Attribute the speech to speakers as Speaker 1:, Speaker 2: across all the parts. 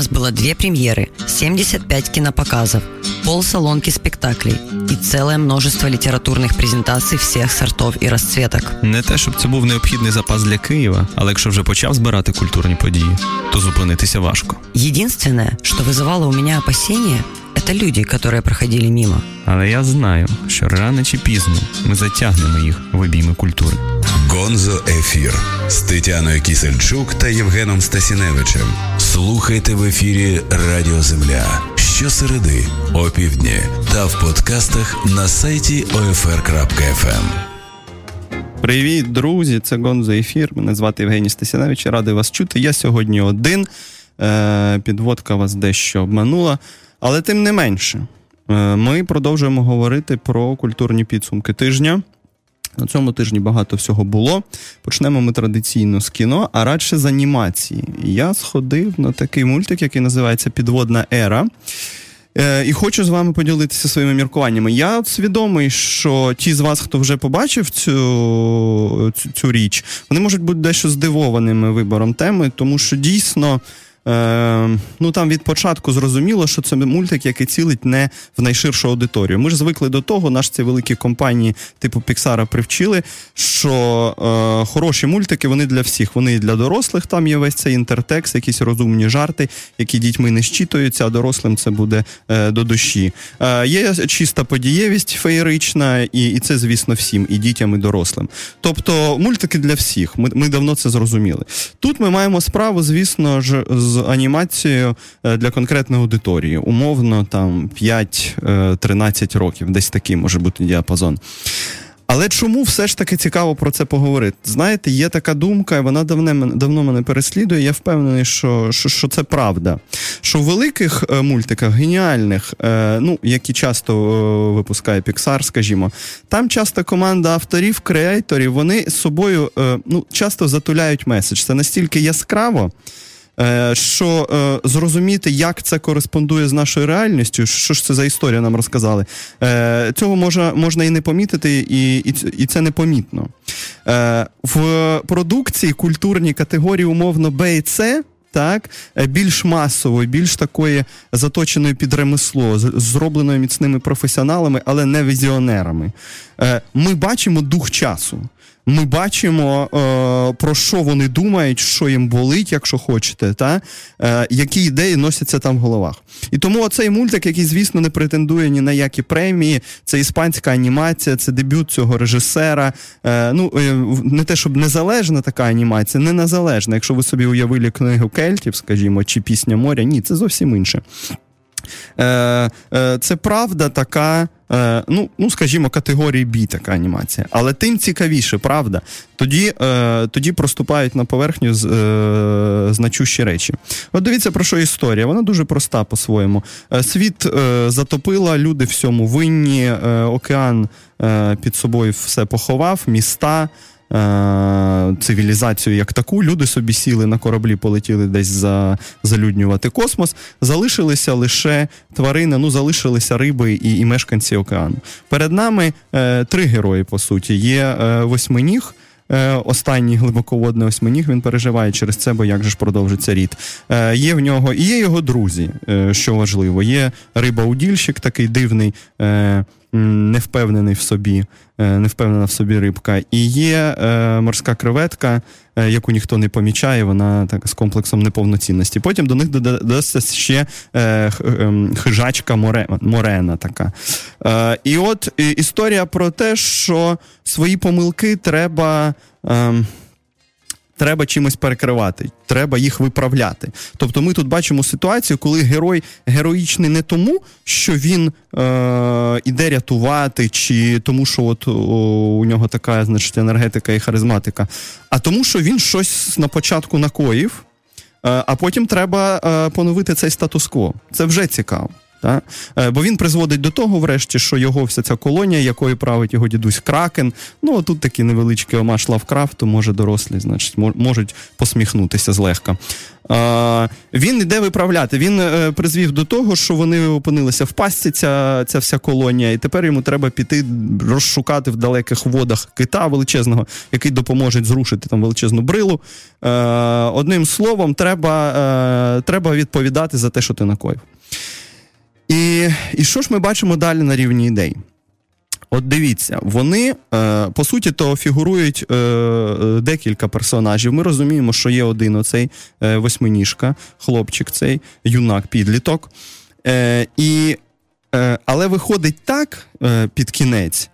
Speaker 1: нас было две премьеры, 75 кинопоказов, полсалонки спектаклей и целое множество літературних презентацій всіх сортов і розцветок.
Speaker 2: Не те, щоб це був необхідний запас для Києва, але якщо вже почав збирати культурні події, то зупинитися важко.
Speaker 1: Единственное, что вызывало у меня опасения, это люди, которые проходили мимо.
Speaker 2: Але я знаю, що рано чи пізно ми затягнемо їх в обійми культури.
Speaker 3: Гонзо Ефір з Тетяною Кісельчук та Євгеном Стасіневичем. Слухайте в ефірі Радіо Земля щосереди, опівдні та в подкастах на сайті OFR.FM.
Speaker 2: Привіт, друзі! Це Гонзо Ефір. Мене звати Євгеній Стасіневич. Радий вас чути. Я сьогодні один. Е, підводка вас дещо обманула. Але тим не менше, е, ми продовжуємо говорити про культурні підсумки тижня. На цьому тижні багато всього було. Почнемо ми традиційно з кіно, а радше з анімації. Я сходив на такий мультик, який називається Підводна ера. Е, І хочу з вами поділитися своїми міркуваннями. Я свідомий, що ті з вас, хто вже побачив цю, цю, цю річ, вони можуть бути дещо здивованими вибором теми, тому що дійсно. Е, ну там від початку зрозуміло, що це мультик, який цілить не в найширшу аудиторію. Ми ж звикли до того, наш ці великі компанії, типу Піксара, привчили, що е, хороші мультики вони для всіх. Вони для дорослих. Там є весь цей інтертекст, якісь розумні жарти, які дітьми не щитуються, а дорослим це буде е, до душі. Е, Є чиста подієвість феєрична, і і це, звісно, всім, і дітям, і дорослим. Тобто мультики для всіх. Ми, Ми давно це зрозуміли. Тут ми маємо справу, звісно ж, з анімацією е, для конкретної аудиторії. Умовно, там 5-13 років, десь такий може бути діапазон. Але чому все ж таки цікаво про це поговорити? Знаєте, є така думка, і вона давно, давно мене переслідує. Я впевнений, що що, що це правда. Що в великих е, мультиках, геніальних, е, ну які часто е, випускає Pixar, скажімо, там часто команда авторів, креаторів, вони з собою е, ну, часто затуляють меседж. Це настільки яскраво. Е, що е, зрозуміти, як це кореспондує з нашою реальністю, що ж це за історія нам розказали, е, цього можна можна і не помітити, і і, це непомітно. В продукції культурній категорії умовно Б і С. Так, більш масової, більш такої заточеної під ремесло, зробленої міцними професіоналами, але не візіонерами. Ми бачимо дух часу ми бачимо, е, про що вони думають, що їм болить, якщо хочете, та е, які ідеї носяться там в головах. І тому оцей мультик, який, звісно, не претендує ні на які премії, це іспанська анімація, це дебют цього режисера. Е, ну, не те, щоб незалежна така анімація, не незалежна. Якщо ви собі уявили книгу Кельтів, скажімо, чи пісня моря, ні, це зовсім інше. Це правда така. Е, ну, ну, скажімо, категорії бі така анімація. Але тим цікавіше, правда, тоді е, тоді проступають на поверхню з, е, значущі речі. От дивіться, про що історія. Вона дуже проста по-своєму. Е, світ е, затопила, люди всьому винні, океан під собою все поховав, міста. Е, цивілізацію як таку. Люди собі сіли на кораблі, полетіли десь за, залюднювати космос. Залишилися лише тварини, ну залишилися риби і і мешканці океану. Перед нами е, три герої, по суті. Є е, восьминіг. Е, останній глибоководний осьминіг він переживає через це, бо як же ж продовжиться рід. Е, є в нього і є його друзі, е, що важливо. Є риба-удільщик, такий дивний невпевнений в собі, е, не впевнена в собі рибка. І є е, морська креветка, е, яку ніхто не помічає, вона так з комплексом неповноцінності. Потім до них додасться ще ем, хижачка Морена така. І от історія про те, що свої помилки треба. Треба чимось перекривати, треба їх виправляти. Тобто ми тут бачимо ситуацію, коли герой героїчний не тому, що він е, іде рятувати, чи тому, що от о, у нього така значить, енергетика і харизматика, а тому, що він щось на початку накоїв, е, а потім треба е, поновити цей статус-кво. Це вже цікаво. Та? Бо він призводить до того, врешті, що його вся ця колонія, якою править його дідусь Кракен. Ну, тут такий невеличкий омаш Лавкрафту, може дорослі, значить, можуть посміхнутися злегка. Він йде виправляти. Він е, призвів до того, що вони опинилися в пастці, ця ця вся колонія, і тепер йому треба піти розшукати в далеких водах кита величезного, який допоможе зрушити там величезну брилу. Е, одним словом, треба, е, треба відповідати за те, що ти накоїв. І, І що ж ми бачимо далі на рівні ідей? От дивіться, вони е, по суті то фігурують е, е, декілька персонажів. Ми розуміємо, що є один оцей восьминіжка, хлопчик, цей юнак, підліток. І, Але виходить так під кінець,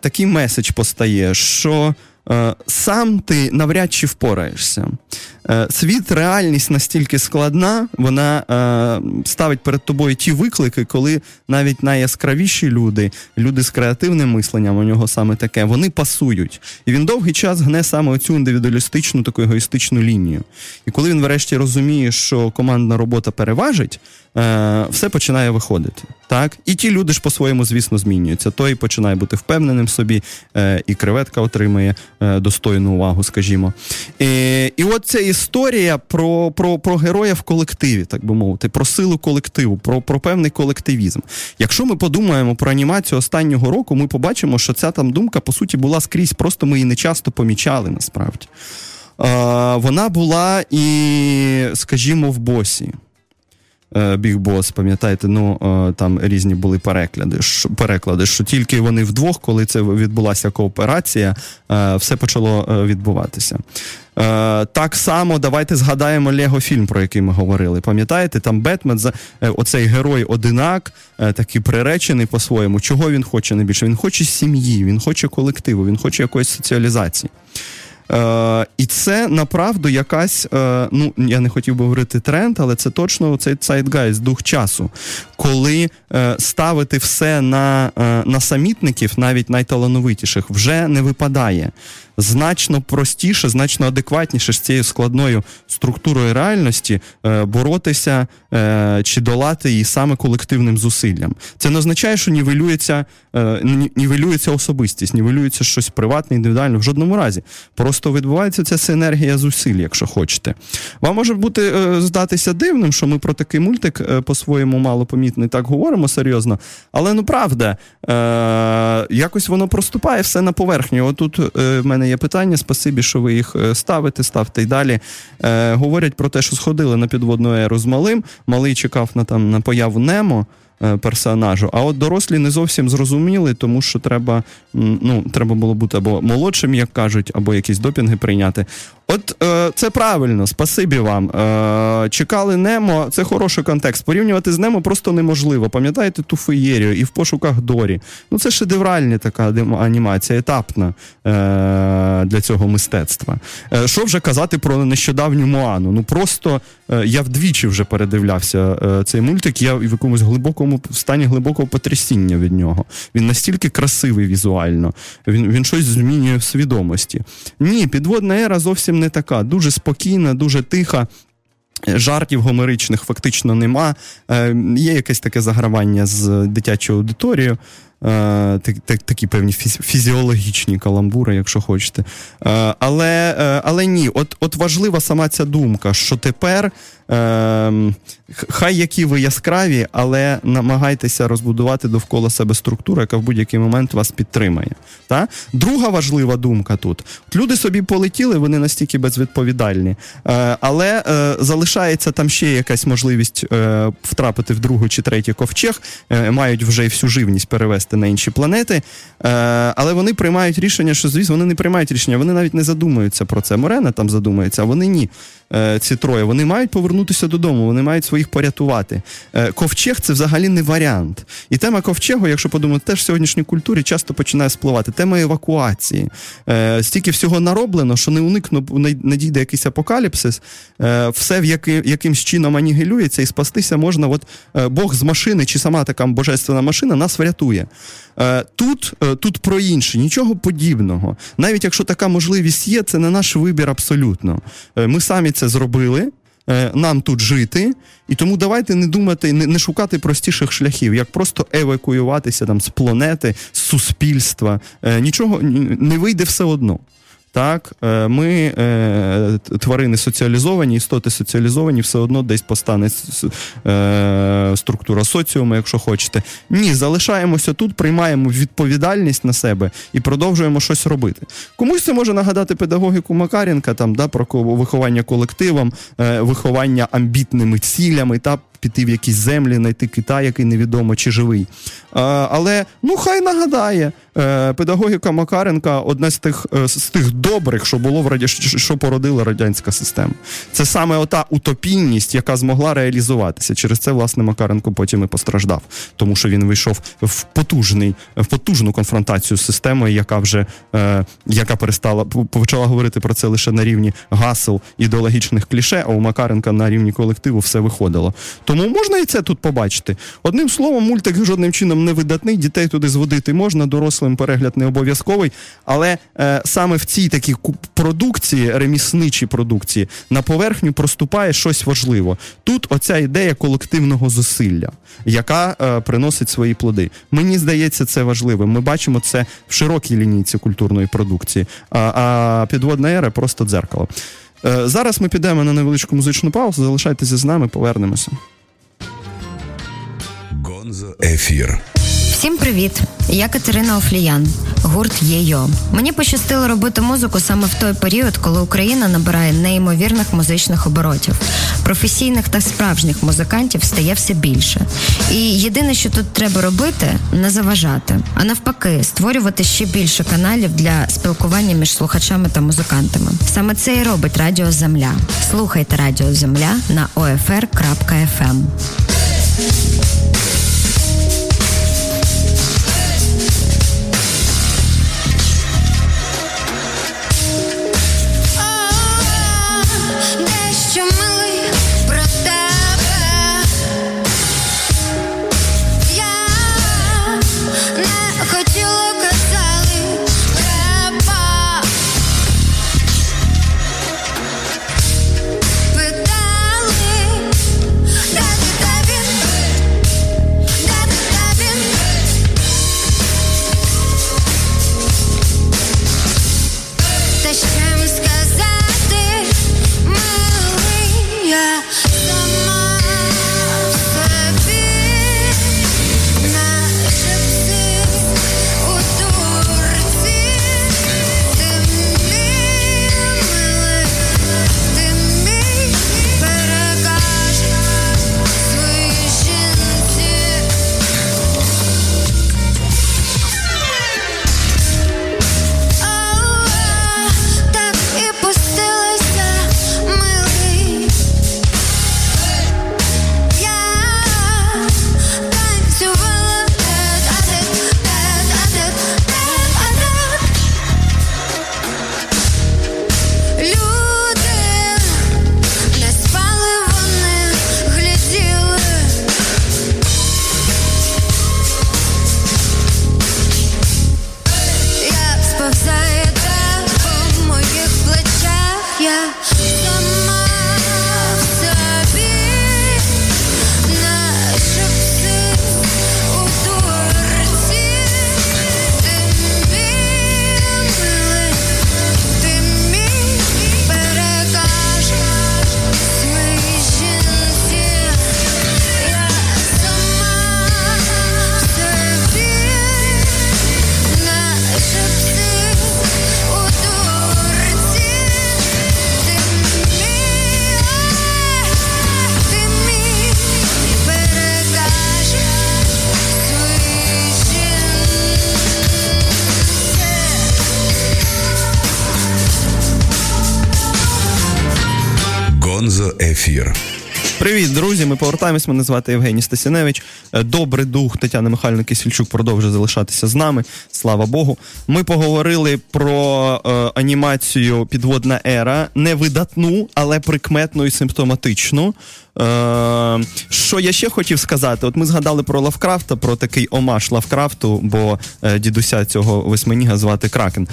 Speaker 2: такий меседж постає, що сам ти навряд чи впораєшся. Е, світ, реальність настільки складна, вона е, ставить перед тобою ті виклики, коли навіть найяскравіші люди, люди з креативним мисленням, у нього саме таке, вони пасують. І він довгий час гне саме оцю індивідуалістичну, таку егоїстичну лінію. І коли він врешті розуміє, що командна робота переважить, е, все починає виходити. Так? І ті люди ж по-своєму, звісно, змінюються. Той починає бути впевненим в собі, е, і креветка отримує е, достойну увагу, скажімо. І, і от ця історія про про, про героя в колективі, так би мовити, про силу колективу, про про певний колективізм. Якщо ми подумаємо про анімацію останнього року, ми побачимо, що ця там думка, по суті, була скрізь, просто ми її не часто помічали насправді. Е, Вона була і, скажімо, в босі. Біг Бос, пам'ятаєте, ну е, там різні були переклади, переклади, що тільки вони вдвох, коли це відбулася кооперація, е, все почало е, відбуватися. Так само давайте згадаємо Лего фільм, про який ми говорили. Пам'ятаєте, там Бетмен, оцей герой одинак, такий приречений по-своєму. Чого він хоче найбільше? Він хоче сім'ї, він хоче колективу, він хоче якоїсь соціалізації. Е, І це направду якась, е, ну я не хотів би говорити тренд, але це точно цей Zeitgeist, дух часу, коли е, ставити все на, е, на самітників, навіть найталановитіших, вже не випадає значно простіше, значно адекватніше з цією складною структурою реальності е, боротися е, чи долати її саме колективним зусиллям. Це не означає, що нівелюється е, нівелюється особистість, нівелюється щось приватне, індивідуальне в жодному разі. Просто відбувається ця синергія зусиль, якщо хочете. Вам може бути здатися дивним, що ми про такий мультик по-своєму малопомітний так говоримо серйозно, але ну правда, якось воно проступає все на поверхню. Отут в мене є питання. Спасибі, що ви їх е, ставите, ставте й далі. Е, Говорять про те, що сходили на підводну еру з малим. Малий чекав на там на появу Немо. Е, персонажу. А от дорослі не зовсім зрозуміли, тому що треба ну, треба було бути або молодшим, як кажуть, або якісь допінги прийняти. От е, це правильно, спасибі вам. Е, Чекали Немо, це хороший контекст. Порівнювати з Немо просто неможливо. Пам'ятаєте ту феєрію і в пошуках Дорі. Ну це шедевральна така анімація, етапна для цього мистецтва. Що вже казати про нещодавню Моану? Ну просто я вдвічі вже передивлявся цей мультик. Я в якомусь глибокому стані глибокого потрясіння від нього. Він настільки красивий візуально, він, він щось змінює в свідомості. Ні, підводна ера зовсім не така. Дуже спокійна, дуже тиха. Жартів гомеричних фактично нема. Е, Є якесь таке загравання з дитячою аудиторією. Е, такі певні фізіологічні каламбури, якщо хочете. Е, але е, але ні, от от важлива сама ця думка, що тепер хай які ви яскраві, але намагайтеся розбудувати довкола себе структуру, яка в будь-який момент вас підтримає. Та? Друга важлива думка тут: люди собі полетіли, вони настільки безвідповідальні, але залишається там ще якась можливість втрапити в другу чи третій ковчег, мають вже і всю живність перевести перевести на інші планети. Е, Але вони приймають рішення, що звісно, вони не приймають рішення, вони навіть не задумуються про це. Морена там задумається, а вони ні. Е, ці троє. Вони мають повернутися додому, вони мають своїх порятувати. Е, ковчег це взагалі не варіант. І тема ковчегу, якщо подумати, теж в сьогоднішній культурі часто починає спливати. Тема евакуації. Стільки всього нароблено, що не уникну надійде якийсь апокаліпсис, все в яки, якимсь чином анігілюється і спастися можна. От Бог з машини чи сама така божественна машина нас врятує. Тут тут про інше, нічого подібного. Навіть якщо така можливість є, це не наш вибір абсолютно. Ми самі це зробили. е, нам тут жити, і тому давайте не думати, не, шукати простіших шляхів, як просто евакуюватися там з планети, з суспільства. Е, нічого не вийде все одно. Так, е, ми е, тварини соціалізовані, істоти соціалізовані, все одно десь постане е, структура соціуму, якщо хочете. Ні, залишаємося тут, приймаємо відповідальність на себе і продовжуємо щось робити. Комусь це може нагадати педагогіку Макаренка, там да про виховання колективом, виховання амбітними цілями та піти в якісь землі, знайти Китай, який невідомо чи живий. А, Але ну хай нагадає, педагогіка Макаренка одна з тих е, з тих добрих, що було в раді, що породила радянська система. Це саме ота утопійність, яка змогла реалізуватися. Через це власне Макаренко потім і постраждав, тому що він вийшов в потужний, в потужну конфронтацію з системою, яка вже е, яка перестала почала говорити про це лише на рівні гасел ідеологічних кліше. А у Макаренка на рівні колективу все виходило. Тому можна і це тут побачити. Одним словом, мультик жодним чином не видатний, дітей туди зводити можна, дорослим перегляд не обов'язковий. Але е, саме в цій такій продукції, ремісничій продукції, на поверхню проступає щось важливе. Тут оця ідея колективного зусилля, яка е, приносить свої плоди. Мені здається, це важливим. Ми бачимо це в широкій лінійці культурної продукції. А, а підводна ера просто дзеркало. Е, зараз ми підемо на невеличку музичну паузу. Залишайтеся з нами, повернемося.
Speaker 3: Гонзо ефір.
Speaker 4: Всім привіт! Я Катерина Офліян, гурт ЄЙО. Мені пощастило робити музику саме в той період, коли Україна набирає неймовірних музичних оборотів. Професійних та справжніх музикантів стає все більше. І єдине, що тут треба робити, не заважати, а навпаки, створювати ще більше каналів для спілкування між слухачами та музикантами. Саме це і робить Радіо Земля. Слухайте Радіо Земля на OFR.FM.
Speaker 2: друзі! Ми повертаємось. Мене звати Євгеній Стасіневич. Е, добрий дух Тетяна Михайлівна Кисельчук продовжує залишатися з нами. Слава Богу. Ми поговорили про е, анімацію Підводна ера, не видатну, але прикметну і симптоматичну. Е, Що я ще хотів сказати? От ми згадали про Лавкрафта, про такий омаш Лавкрафту, бо е, дідуся цього восьминіга звати Кракен.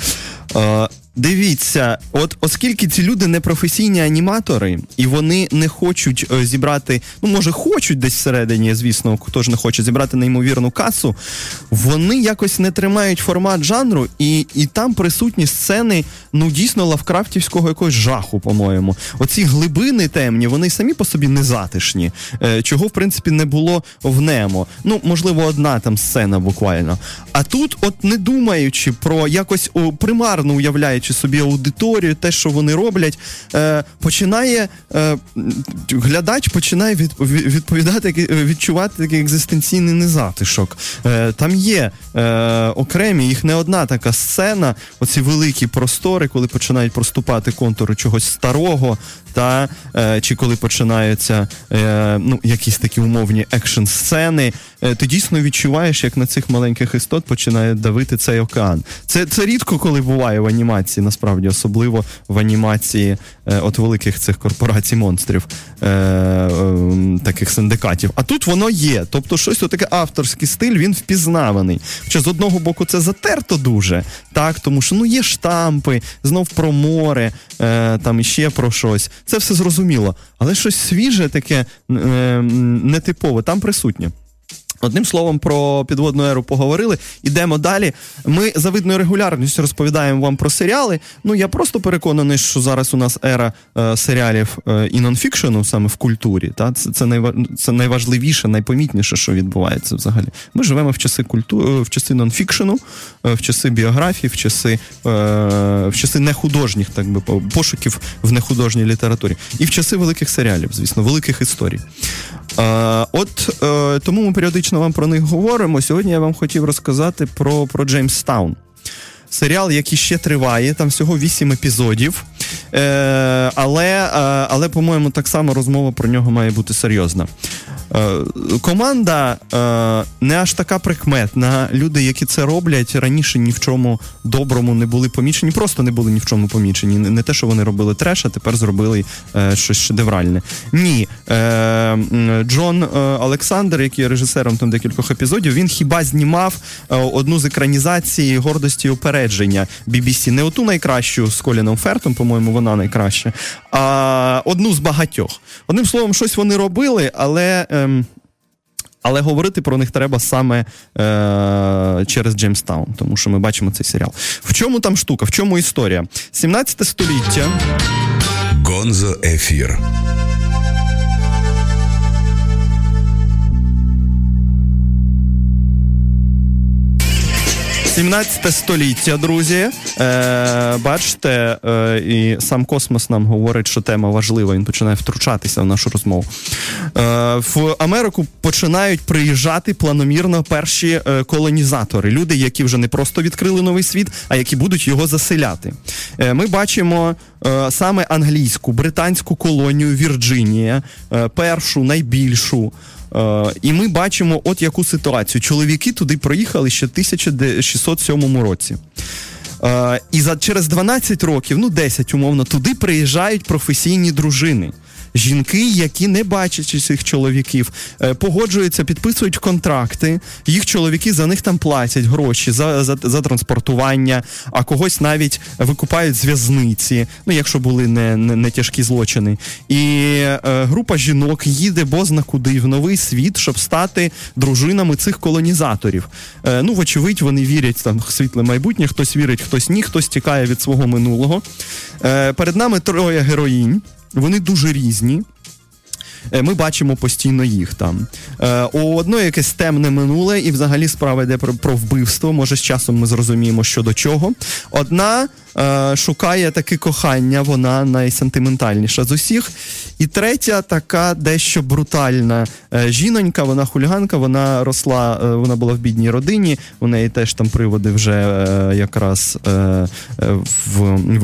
Speaker 2: Е, Дивіться, от оскільки ці люди не професійні аніматори, і вони не хочуть е, зібрати, ну може хочуть десь всередині, звісно, хто ж не хоче зібрати неймовірну касу, вони якось не тримають формат жанру, і і там присутні сцени, ну дійсно лавкрафтівського якогось жаху, по-моєму. Оці глибини темні, вони самі по собі не затишні, е, чого в принципі не було в Немо. Ну, можливо, одна там сцена буквально. А тут, от не думаючи про якось о, примарно уявляючи собі аудиторію, те, що вони роблять, е, починає е, глядач починає від, відповідати, відчувати такий екзистенційний незатишок. Е, Там є е, окремі, їх не одна така сцена, оці великі простори, коли починають проступати контури чогось старого, та е, чи коли починаються е, ну, якісь такі умовні екшн-сцени, е, ти дійсно відчуваєш, як на цих маленьких істот починає давити цей океан. Це це рідко коли буває в анімації, насправді, особливо в анімації е, от великих цих корпорацій монстрів, е, е, таких синдикатів. А тут воно є. Тобто, щось таке авторський стиль, він впізнаваний. Хоча з одного боку це затерто дуже, так, тому що ну є штампи, знов про море, е, там іще про щось. Це все зрозуміло. Але щось свіже, таке е, нетипове, там присутнє. Одним словом, про підводну еру поговорили. Ідемо далі. Ми за видною регулярністю розповідаємо вам про серіали. Ну я просто переконаний, що зараз у нас ера е, серіалів е, і нонфікшену саме в культурі. Та це це, найва, це найважливіше, найпомітніше, що відбувається взагалі. Ми живемо в часи культури, е, в часи нонфікшену, е, в часи біографії, в часи е, в часи нехудожніх, так би пошуків в нехудожній літературі, і в часи великих серіалів, звісно, великих історій. Е, от тому ми періодично вам про них говоримо. Сьогодні я вам хотів розказати про про Джеймстаун. Серіал, який ще триває, там всього вісім епізодів. Е, Але, е, але, по-моєму, так само розмова про нього має бути серйозна. Е, команда е, не аж така прикметна. Люди, які це роблять, раніше ні в чому доброму не були помічені, просто не були ні в чому помічені. Не те, що вони робили треш, а тепер зробили е, щось шедевральне. Ні. Джон Олександр, який є режисером там декількох епізодів, він хіба знімав одну з екранізацій гордості і упередження BBC. Не оту найкращу з Коліном Фертом, по-моєму, вона найкраща, а одну з багатьох. Одним словом, щось вони робили, але. Ем, але говорити про них треба саме е, через Джеймстаун, тому що ми бачимо цей серіал. В чому там штука? В чому історія? 17 століття.
Speaker 3: Гонзо Ефір.
Speaker 2: 17 століття, друзі. Е, Бачите, е, і сам космос нам говорить, що тема важлива. Він починає втручатися в нашу розмову. Е, В Америку починають приїжджати планомірно перші е, колонізатори. Люди, які вже не просто відкрили новий світ, а які будуть його заселяти. Е, Ми бачимо е, саме англійську, британську колонію Вірджинія, е, першу найбільшу. Е, і ми бачимо, от яку ситуацію. Чоловіки туди проїхали ще в 1607 році. Е, і за через 12 років, ну 10 умовно, туди приїжджають професійні дружини жінки, які не бачачи цих чоловіків, е, погоджуються, підписують контракти. Їх чоловіки за них там платять гроші за за, за транспортування, а когось навіть викупають з в'язниці, ну якщо були не не, не тяжкі злочини. І е, група жінок їде бозна куди в новий світ, щоб стати дружинами цих колонізаторів. Е, ну, вочевидь, вони вірять там в світле майбутнє, хтось вірить, хтось ні, хтось тікає від свого минулого. Е, Перед нами троє героїнь. Вони дуже різні. Е, ми бачимо постійно їх там. Е, у одної якесь темне минуле, і взагалі справа йде про, про вбивство. Може, з часом ми зрозуміємо, що до чого. Одна е, шукає таке кохання, вона найсентиментальніша з усіх. І третя така дещо брутальна е, жінонька, вона хуліганка, вона росла, вона була в бідній родині. У неї теж там приводи вже якраз в,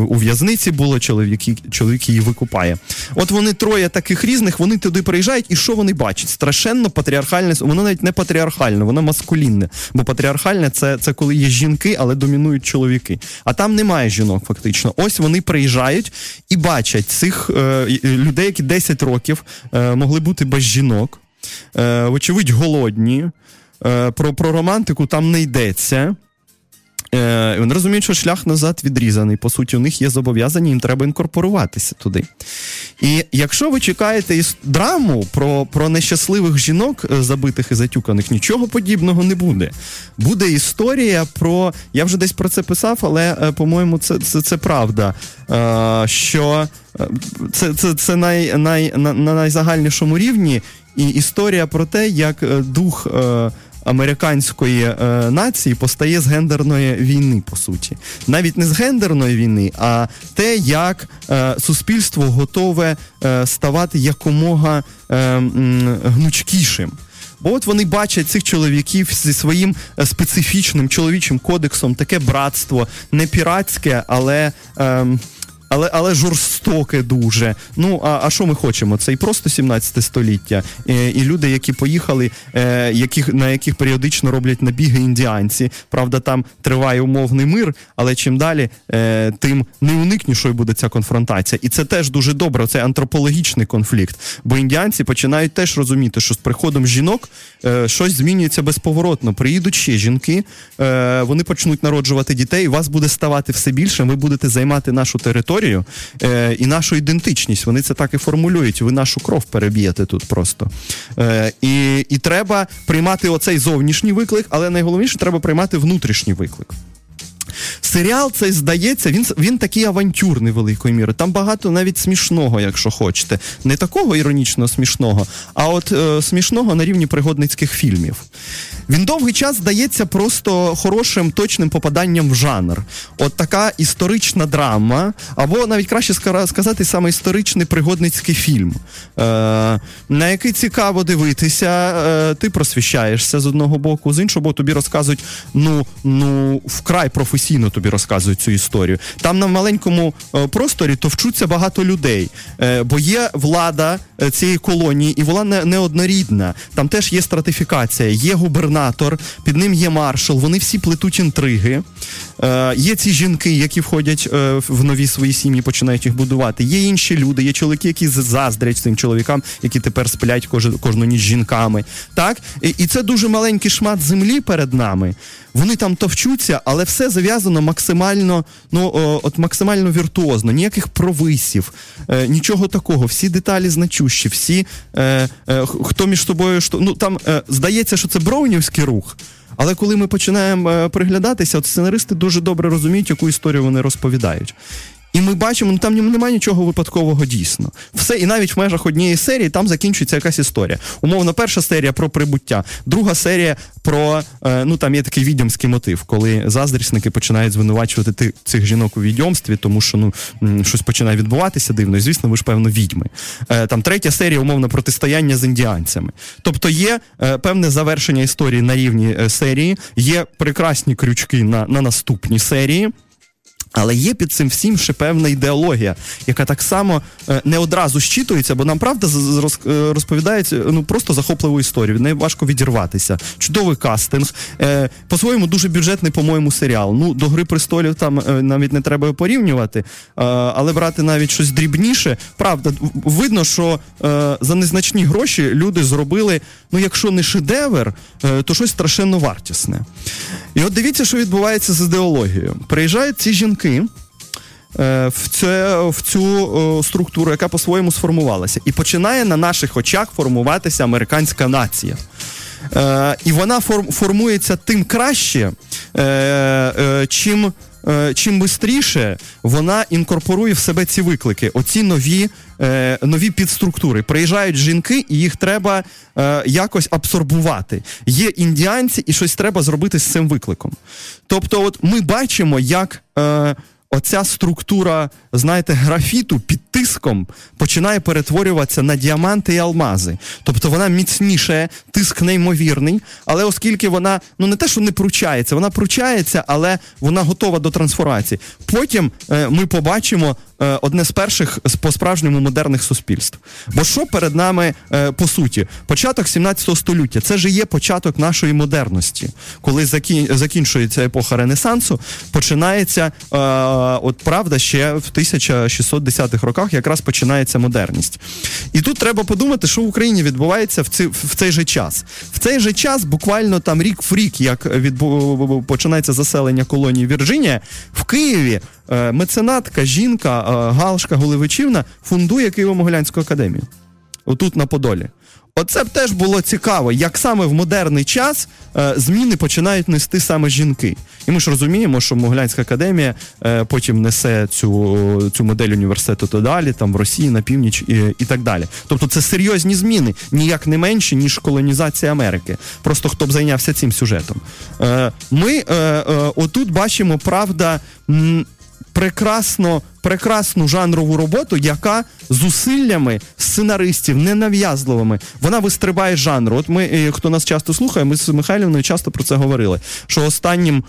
Speaker 2: у в'язниці було. Чоловік, чоловік її викупає. От вони троє таких різних, вони туди приїжджають, і що вони бачать? Страшенно патріархальне, воно навіть не патріархальне, воно маскулінне. Бо патріархальне це, це коли є жінки, але домінують чоловіки. А там немає жінок, фактично. Ось вони приїжджають і бачать цих е, людей, які 10 років е, могли бути без жінок, е, вочевидь, голодні. Е, про, Про романтику там не йдеться. Е, Вони розуміють, що шлях назад відрізаний. По суті, у них є зобов'язання, їм треба інкорпоруватися туди. І якщо ви чекаєте драму про про нещасливих жінок, е, забитих і затюканих, нічого подібного не буде. Буде історія про. Я вже десь про це писав, але, е, по-моєму, це це, це правда. Е, що це це, це най, най, на, на найзагальнішому рівні. І історія про те, як дух американської е, нації постає з гендерної війни, по суті. Навіть не з гендерної війни, а те, як е, суспільство готове е, ставати якомога е, гнучкішим. Бо от вони бачать цих чоловіків зі своїм е, специфічним чоловічим кодексом, таке братство, не піратське, але. Е, але але жорстоке дуже. Ну а а що ми хочемо? Це і просто 17 століття, і, і люди, які поїхали, е, яких на яких періодично роблять набіги індіанці. Правда, там триває умовний мир, але чим далі, е, тим неуникнішою буде ця конфронтація. І це теж дуже добре. Це антропологічний конфлікт. Бо індіанці починають теж розуміти, що з приходом жінок е, щось змінюється безповоротно. Приїдуть ще жінки, е, вони почнуть народжувати дітей. Вас буде ставати все більше. Ви будете займати нашу територію історію е, і нашу ідентичність. Вони це так і формулюють. Ви нашу кров переб'єте тут просто. Е, І і треба приймати оцей зовнішній виклик, але найголовніше треба приймати внутрішній виклик. Серіал цей здається, він він такий авантюрний великої міри. Там багато навіть смішного, якщо хочете. Не такого іронічно смішного, а от е, смішного на рівні пригодницьких фільмів. Він довгий час здається просто хорошим точним попаданням в жанр. От така історична драма, або навіть краще сказати, саме історичний пригодницький фільм, е, на який цікаво дивитися, е, ти просвіщаєшся з одного боку, з іншого боку, тобі розказують ну, ну, вкрай професійно тобі розказують цю історію. Там на маленькому е, просторі товчуться багато людей, е, бо є влада е, цієї колонії, і вона неоднорідна. Там теж є стратифікація, є губернатор губернатор, під ним є маршал, вони всі плетуть інтриги. Е, Є ці жінки, які входять е, в нові свої сім'ї, починають їх будувати. Є інші люди, є чоловіки, які заздрять цим чоловікам, які тепер сплять кож, кожну ніч з жінками. Так? І, це дуже маленький шмат землі перед нами. Вони там товчуться, але все зав'язано максимально, ну от максимально віртуозно, ніяких провисів, е, нічого такого. Всі деталі значущі, всі хто між собою ну там здається, що це броунівський рух. Але коли ми починаємо е, приглядатися, от сценаристи дуже добре розуміють, яку історію вони розповідають. І ми бачимо, ну там немає нічого випадкового дійсно. Все, і навіть в межах однієї серії там закінчується якась історія. Умовно, перша серія про прибуття, друга серія про е, ну там є такий відьомський мотив, коли заздрісники починають звинувачувати ти, цих жінок у відьомстві, тому що ну щось починає відбуватися дивно. І звісно, ви ж певно відьми. Е, там третя серія, умовно, протистояння з індіанцями. Тобто є е, певне завершення історії на рівні серії, є прекрасні крючки на, на наступні серії. Але є під цим всім ще певна ідеологія, яка так само е, не одразу щитується, бо нам правда е, розповідають ну просто захопливу історію. Неї важко відірватися. Чудовий кастинг. Е, по-своєму дуже бюджетний, по-моєму, серіал. Ну, до Гри престолів там навіть не треба порівнювати, але брати навіть щось дрібніше. Правда, видно, що за незначні гроші люди зробили, ну, якщо не шедевр, то щось страшенно вартісне. І от дивіться, що відбувається з ідеологією. Приїжджають ці жінки. Е, в це, в цю о, структуру, яка по-своєму сформувалася, і починає на наших очах формуватися американська нація. Е, І вона форм, формується тим краще, е, е, чим е, чим швидше вона інкорпорує в себе ці виклики, оці нові е, нові підструктури. Приїжджають жінки, і їх треба е, якось абсорбувати. Є індіанці, і щось треба зробити з цим викликом. Тобто, от ми бачимо, як. Оця структура, знаєте, графіту під тиском починає перетворюватися на діаманти і алмази. Тобто вона міцніше, тиск неймовірний, але оскільки вона ну не те, що не пручається, вона пручається, але вона готова до трансформації. Потім е, ми побачимо е, одне з перших по справжньому модерних суспільств. Бо що перед нами е, по суті? Початок 17 століття це ж є початок нашої модерності, коли закінчується епоха Ренесансу, починається е, от правда ще в 1610-х роках якраз починається модерність. І тут треба подумати, що в Україні відбувається в цей, в цей же час. В цей же час, буквально там рік в рік, як відбу... починається заселення колонії Вірджинія, в Києві е, меценатка, жінка е, Галшка Голевичівна фундує Києво-Могилянську академію. Отут на Подолі. Оце б теж було цікаво, як саме в модерний час е, зміни починають нести саме жінки. І ми ж розуміємо, що Могилянська академія е, потім несе цю цю модель університету то далі, там в Росії, на північ і, і так далі. Тобто це серйозні зміни, ніяк не менші, ніж колонізація Америки. Просто хто б зайнявся цим сюжетом. Е, Ми е, е, отут бачимо, правда. Прекрасно, прекрасну жанрову роботу, яка зусиллями сценаристів ненав'язливими, вона вистрибає жанру. От ми, е, хто нас часто слухає, ми з Михайлівною часто про це говорили. Що останнім.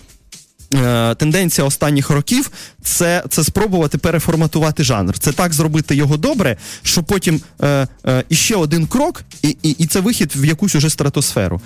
Speaker 2: Е, тенденція останніх років це це спробувати переформатувати жанр. Це так зробити його добре, що потім е, е, іще один крок, і і, і це вихід в якусь уже стратосферу.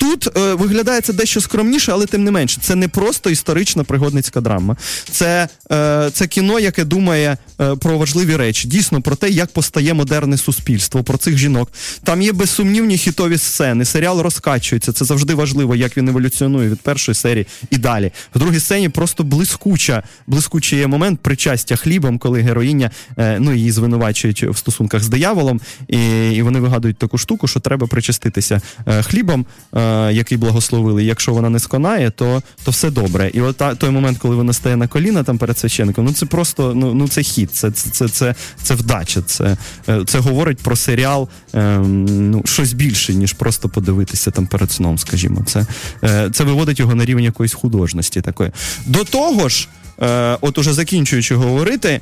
Speaker 2: Тут е, виглядає це дещо скромніше, але тим не менше, це не просто історична пригодницька драма. Це е, це кіно, яке думає е, про важливі речі, дійсно про те, як постає модерне суспільство, про цих жінок. Там є безсумнівні хітові сцени. Серіал розкачується. Це завжди важливо, як він еволюціонує від першої серії і далі. В другій сцені просто блискуча, блискучий є момент причастя хлібом, коли героїня е, ну її звинувачують в стосунках з дияволом, і, і вони вигадують таку штуку, що треба причаститися е, хлібом. Е, який благословили. Якщо вона не сконає, то то все добре. І от та, той момент, коли вона стає на коліна там перед священником, ну це просто ну ну це хід, це це, це, це, це вдача. Це е, це говорить про серіал ем, ну, щось більше, ніж просто подивитися там перед сном, скажімо. Це, е, Це виводить його на рівень якоїсь художності такої. До того ж, е, от уже закінчуючи говорити.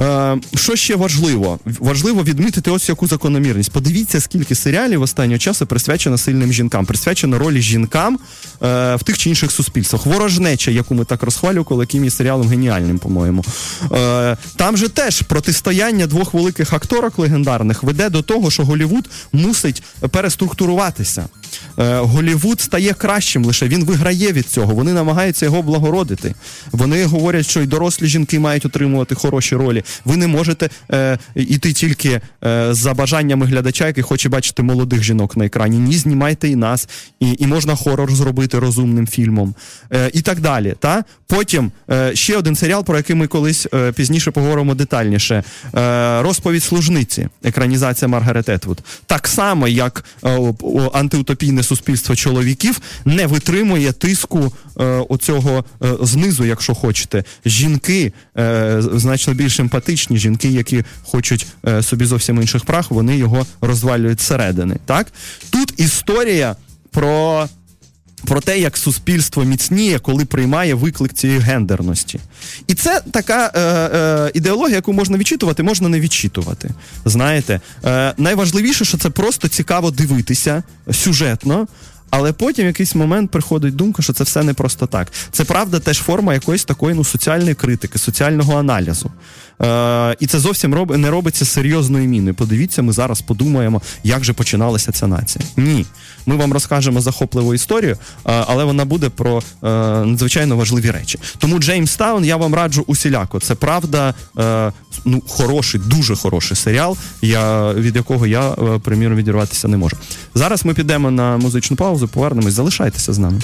Speaker 2: Е, Що ще важливо? Важливо відмітити ось яку закономірність. Подивіться, скільки серіалів останнього часу присвячено сильним жінкам, присвячено ролі жінкам е, в тих чи інших суспільствах. Ворожнеча, яку ми так розхвалювали, яким є серіалом геніальним, по-моєму. Е, Там же теж протистояння двох великих акторок легендарних веде до того, що Голівуд мусить переструктуруватися. Е, Голівуд стає кращим лише він виграє від цього. Вони намагаються його благородити. Вони говорять, що й дорослі жінки мають отримувати хороші ролі. Ви не можете е, іти тільки е, за бажаннями глядача, який хоче бачити молодих жінок на екрані. Ні, знімайте і нас, і і можна хорор зробити розумним фільмом, е, і так далі. Та потім е, ще один серіал, про який ми колись е, пізніше поговоримо детальніше. Е, розповідь служниці, екранізація Маргарет Етвуд. Так само, як антиутопійне суспільство чоловіків не витримує тиску оцього знизу, якщо хочете. Жінки значно більш симпатичні жінки, які хочуть е, собі зовсім інших прав, вони його розвалюють зсередини. Так тут історія про. Про те, як суспільство міцніє, коли приймає виклик цієї гендерності. І це така е, е, ідеологія, яку можна відчитувати, можна не відчитувати. Знаєте, е, найважливіше, що це просто цікаво дивитися сюжетно, але потім в якийсь момент приходить думка, що це все не просто так. Це правда теж форма якоїсь такої ну, соціальної критики, соціального аналізу. Е, І це зовсім роб, не робиться серйозною міною. Подивіться, ми зараз подумаємо, як же починалася ця нація. Ні. Ми вам розкажемо захопливу історію, е, але вона буде про е, надзвичайно важливі речі. Тому Джеймс Таун я вам раджу усіляко. Це правда, е, ну хороший, дуже хороший серіал, я, від якого я, приміром, відірватися не можу. Зараз ми підемо на музичну паузу, повернемось. Залишайтеся з нами.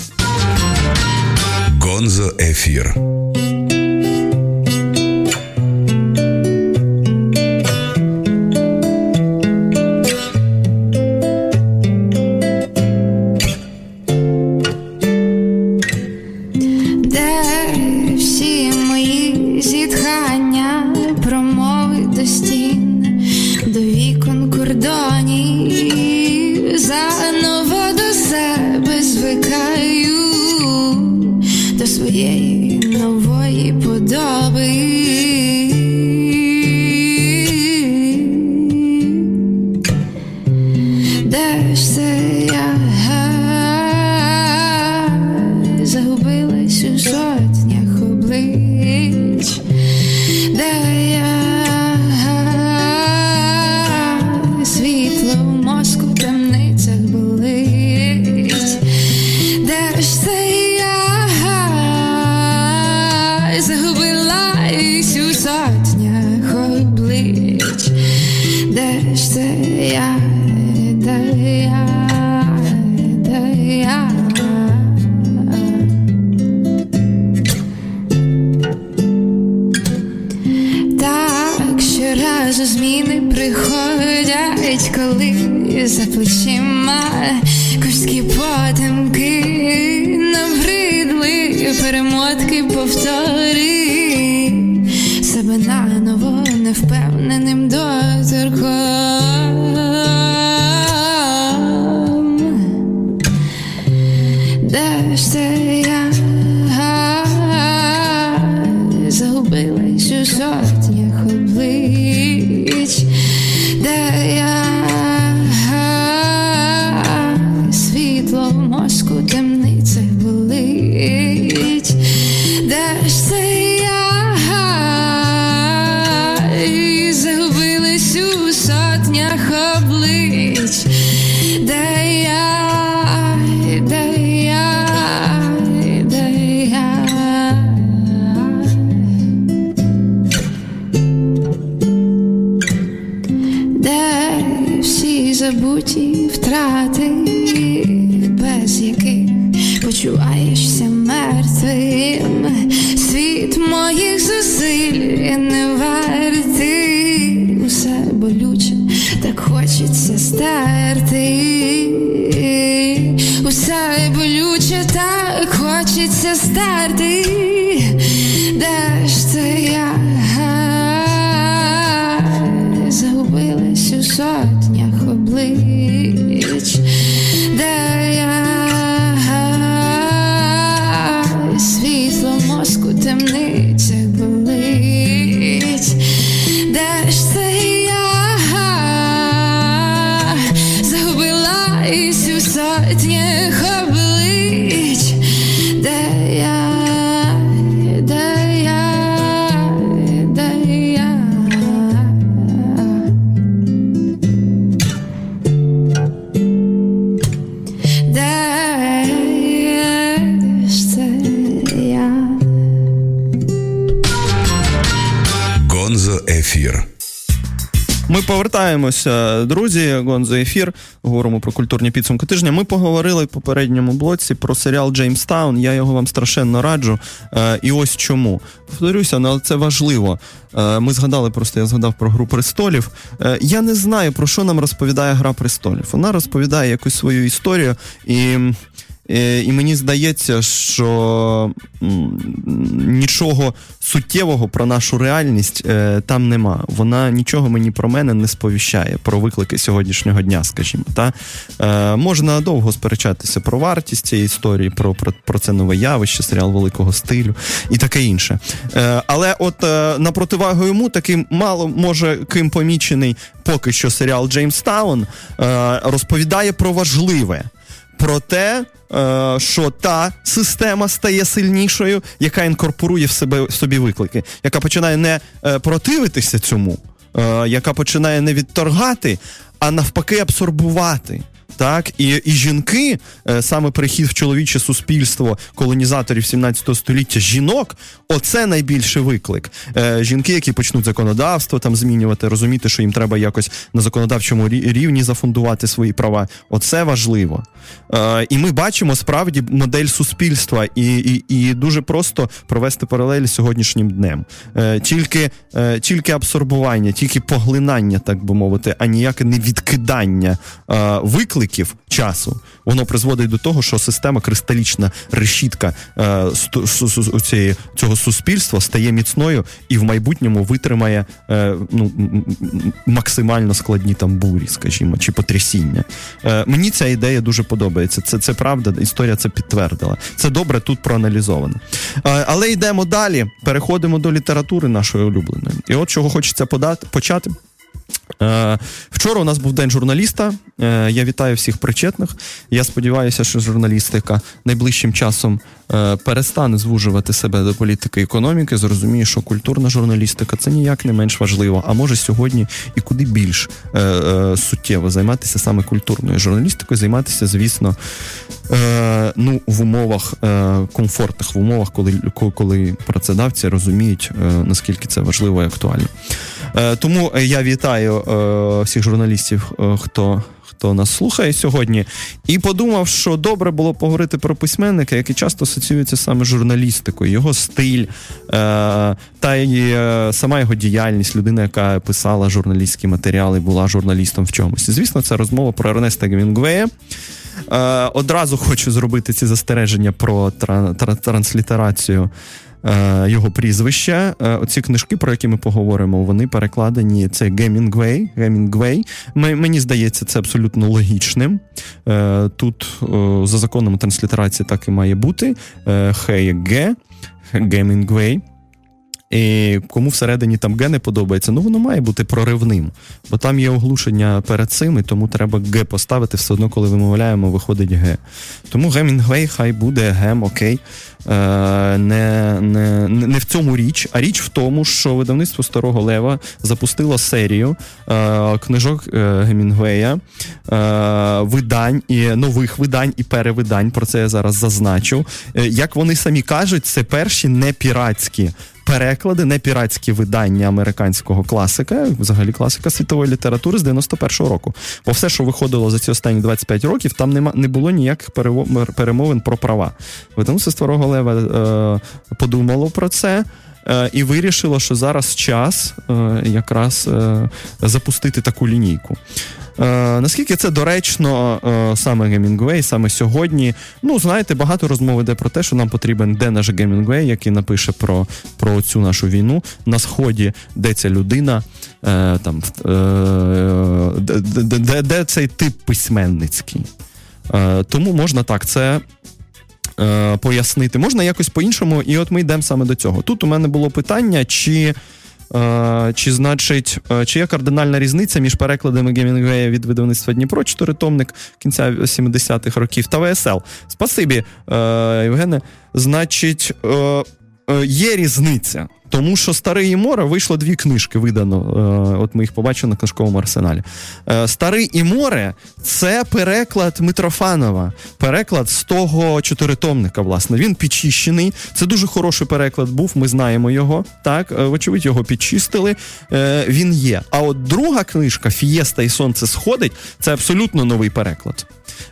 Speaker 3: Гонзо ефір.
Speaker 5: Загубилась до своєї нової де почуваєшся мертвим, світ моїх зусиль не вартий, усе болюче, так хочеться стерти, усе болюче, так хочеться стерти, де
Speaker 2: повертаємося, друзі. Гонзо ефір. Говоримо про культурні підсумки тижня. Ми поговорили в попередньому блоці про серіал Джеймстаун. Я його вам страшенно раджу. Е, І ось чому. Повторюся, але це важливо. Е, Ми згадали просто, я згадав про гру престолів. Е, Я не знаю, про що нам розповідає Гра престолів. Вона розповідає якусь свою історію і. Е, І мені здається, що нічого суттєвого про нашу реальність е, там нема. Вона нічого мені про мене не сповіщає, про виклики сьогоднішнього дня, скажімо. Та? Е, можна довго сперечатися про вартість цієї історії, про, про, про це нове явище, серіал великого стилю і таке інше. Але от на противагу йому таким мало може ким помічений поки що серіал Джеймстаун е, розповідає про важливе про те, е, що та система стає сильнішою, яка інкорпорує в себе в собі виклики, яка починає не е, противитися цьому, е, яка починає не відторгати, а навпаки, абсорбувати. Так, і, і жінки, е, саме прихід в чоловіче суспільство колонізаторів 17 століття жінок, оце найбільший виклик. Е, жінки, які почнуть законодавство там змінювати, розуміти, що їм треба якось на законодавчому рівні зафундувати свої права. Оце важливо. Е, і ми бачимо справді модель суспільства, і, і, і дуже просто провести паралелі з сьогоднішнім днем. Тільки, тільки абсорбування, тільки поглинання, так би мовити, а ніяке не відкидання е, викликів часу. Воно призводить до того, що система кристалічна решітка е, цього суспільства стає міцною і в майбутньому витримає е, ну, максимально складні там бурі, скажімо, чи потрясіння. Е, мені ця ідея дуже подобається. Це, це правда, історія це підтвердила. Це добре тут проаналізовано. Е, але йдемо далі. Переходимо до літератури нашої улюбленої. І от чого хочеться подати, почати. Е, Вчора у нас був день журналіста. Е, Я вітаю всіх причетних. Я сподіваюся, що журналістика найближчим часом перестане звужувати себе до політики і економіки. Зрозуміє, що культурна журналістика це ніяк не менш важливо, а може сьогодні і куди більш е, е, суттєво займатися саме культурною журналістикою, займатися, звісно, е, ну, в умовах е, комфортних, в умовах, коли, коли працедавці розуміють, е, наскільки це важливо і актуально. Е, тому е, я вітаю е, всіх журналістів, е, хто. Хто нас слухає сьогодні, і подумав, що добре було поговорити про письменника, який часто асоціюється саме з журналістикою, його стиль е- та й е- сама його діяльність, людина, яка писала журналістські матеріали, була журналістом в чомусь. Звісно, це розмова про Ернеста Гемінгвея. Е, Одразу хочу зробити ці застереження про тра- тра- транслітерацію його прізвища. Е, Оці книжки, про які ми поговоримо, вони перекладені. Це Гемінгвей. Гемінгвей. Мені здається, це абсолютно логічним. Е, Тут е, за законом транслітерації так і має бути. Е, Хей Ге. Гемінгвей. І кому всередині там Г не подобається, ну воно має бути проривним, бо там є оглушення перед цим, і тому треба Г поставити все одно, коли вимовляємо, виходить Г. Тому Гемінгвей хай буде гем, окей. Е, не, не, не в цьому річ, а річ в тому, що видавництво Старого Лева запустило серію е, книжок е, Гемінгвея, е, видань і нових видань і перевидань. Про це я зараз зазначу. Е, як вони самі кажуть, це перші не піратські переклади, не піратські видання американського класика, взагалі класика світової літератури з 91-го року. Бо все, що виходило за ці останні 25 років, там нема не було ніяких перемовин про права. Видавництво Старого Лева е, подумало про це. Е, І вирішило, що зараз час е, якраз е, запустити таку лінійку. Наскільки це доречно саме Гемінгвей, саме сьогодні? Ну, знаєте, багато розмов йде про те, що нам потрібен де наш Гемінгвей, який напише про, про цю нашу війну на сході, де ця людина, там, де, де, де, цей тип письменницький. Тому можна так це. Е, Пояснити можна якось по-іншому, і от ми йдемо саме до цього. Тут у мене було питання, чи Е, Чи значить, е, чи є кардинальна різниця між перекладами Гемінгвея від видавництва Дніпро, чотиритомник кінця 70-х років та ВСЛ? Спасибі, е, Євгене. Значить, е, є різниця. Тому що Старий і море вийшло дві книжки, видано. е, От ми їх побачили на книжковому арсеналі. Е, Старий і море це переклад Митрофанова, переклад з того чотиритомника. Власне, він підчищений. Це дуже хороший переклад був. Ми знаємо його. Так, е, вочевидь, його підчистили. Е, Він є. А от друга книжка Фієста і Сонце сходить це абсолютно новий переклад.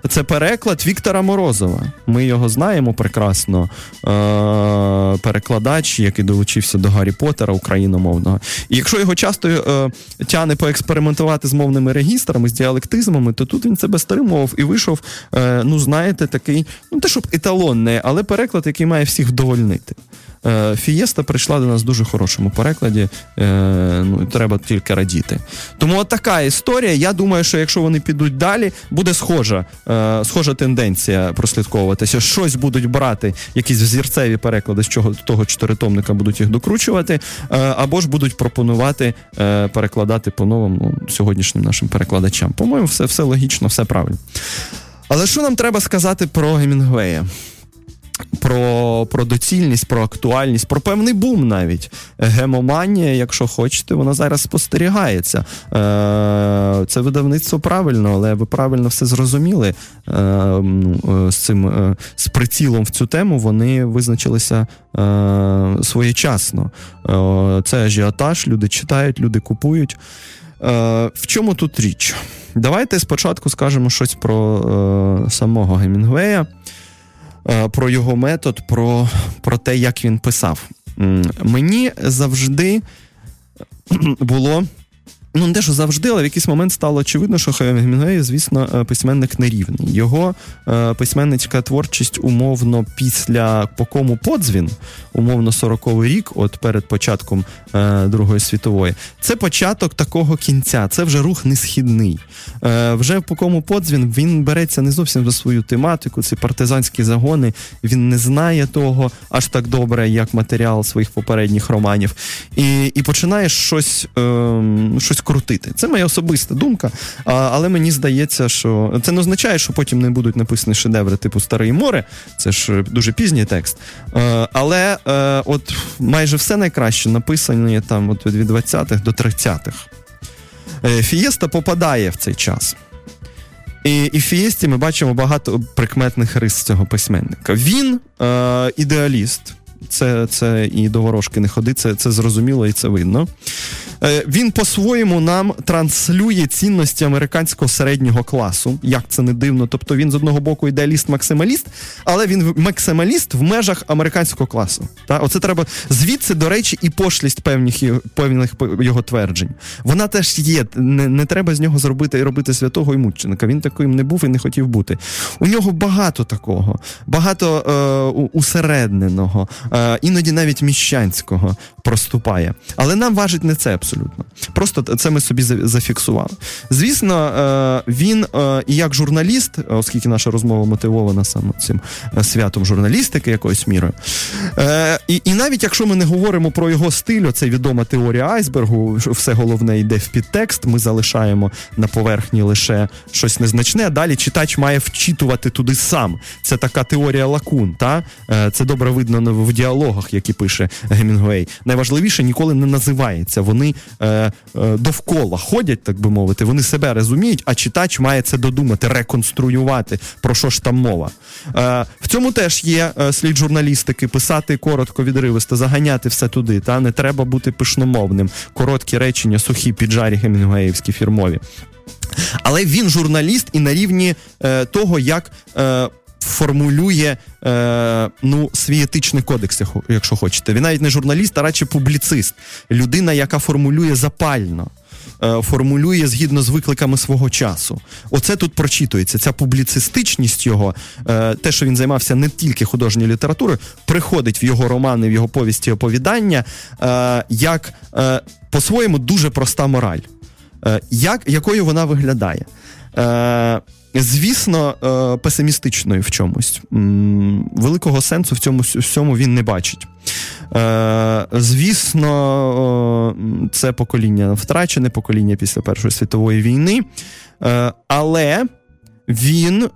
Speaker 2: Це переклад Віктора Морозова. Ми його знаємо прекрасно. Е, перекладач, який долучився до Гаррі Поттера україномовного. І якщо його часто е, тяне поекспериментувати з мовними регістрами, з діалектизмами, то тут він себе стримував і вийшов, е, ну знаєте, такий, ну те, щоб еталонний, але переклад, який має всіх вдовольнити. Е, Фієста прийшла до нас в дуже хорошому перекладі. Е, ну, треба тільки радіти. Тому така історія. Я думаю, що якщо вони підуть далі, буде схожа, е, схожа тенденція прослідковуватися. Щось будуть брати, якісь взірцеві переклади з чого того чотиритомника будуть їх докручувати, або ж будуть пропонувати перекладати по-новому ну, сьогоднішнім нашим перекладачам. По-моєму, все, все логічно, все правильно. Але що нам треба сказати про Гемінгвея? Про, про доцільність, про актуальність, про певний бум навіть. Гемоманія, якщо хочете, вона зараз спостерігається. Е, Це видавництво правильно, але ви правильно все зрозуміли. Е, ну, е, З цим е, з прицілом в цю тему вони визначилися е, своєчасно. Е, Це ажіотаж, люди читають, люди купують. Е, В чому тут річ? Давайте спочатку скажемо щось про е, самого Гемінгвея. Е, про його метод, про, про те, як він писав. Мені завжди було. Ну, не те, що завжди, але в якийсь момент стало очевидно, що Гемінгвей, звісно, е, письменник нерівний. Його е, письменницька творчість умовно після по кому подзвін, умовно 40-й рік, от перед початком е, Другої світової, це початок такого кінця, це вже рух несхідний. Е, вже по кому подзвін він береться не зовсім за свою тематику, ці партизанські загони. Він не знає того аж так добре, як матеріал своїх попередніх романів, і, і починає щось, е, щось крутити. Це моя особиста думка. А, але мені здається, що це не означає, що потім не будуть написані шедеври типу Старий море. Це ж дуже пізній текст. Е, але е, от майже все найкраще написані там от від 20-х до 30-х. Е, Фієста попадає в цей час. І, і в Фієсті ми бачимо багато прикметних рис цього письменника. Він е, ідеаліст. Це це і до ворожки не ходи, це це зрозуміло і це видно. Е, Він по-своєму нам транслює цінності американського середнього класу. Як це не дивно. Тобто він з одного боку ідеаліст-максималіст, але він максималіст в межах американського класу. Та? Оце треба звідси, до речі, і пошлість певних певних його тверджень. Вона теж є. Не, не треба з нього зробити і робити святого і мученика. Він таким не був і не хотів бути. У нього багато такого, багато е, усередненого, іноді навіть міщанського проступає. Але нам важить не це абсолютно. Просто це ми собі зафіксували. Звісно, е, він е, і як журналіст, оскільки наша розмова мотивована саме цим е, святом журналістики, якоюсь мірою. І і навіть якщо ми не говоримо про його стиль, це відома теорія айсбергу, все головне йде в підтекст, ми залишаємо на поверхні лише щось незначне, а далі читач має вчитувати туди сам. Це така теорія лакун. Та? Це добре видно в діалогах, які пише Гемінгуей найважливіше ніколи не називається. Вони е, е, довкола ходять, так би мовити, вони себе розуміють, а читач має це додумати, реконструювати, про що ж там мова. Е, В цьому теж є е, слід журналістики, писати коротко, відривисто, заганяти все туди. Та Не треба бути пишномовним. Короткі речення, сухі піджарі гемінгуеївські фірмові. Але він журналіст і на рівні е, того, як е, формулює е, ну, свій етичний кодекс, якщо хочете. Він навіть не журналіст, а радше публіцист, людина, яка формулює запально. Е, формулює згідно з викликами свого часу. Оце тут прочитується. Ця публіцистичність його, е, те, що він займався не тільки художньою літературою, приходить в його романи, в його повісті оповідання, е, як по-своєму дуже проста мораль. Як, Якою вона виглядає? Звісно, е, песимістичною в чомусь. Великого сенсу в цьому всьому він не бачить. Е, звісно, це покоління втрачене, покоління після Першої світової війни. Е, але він е,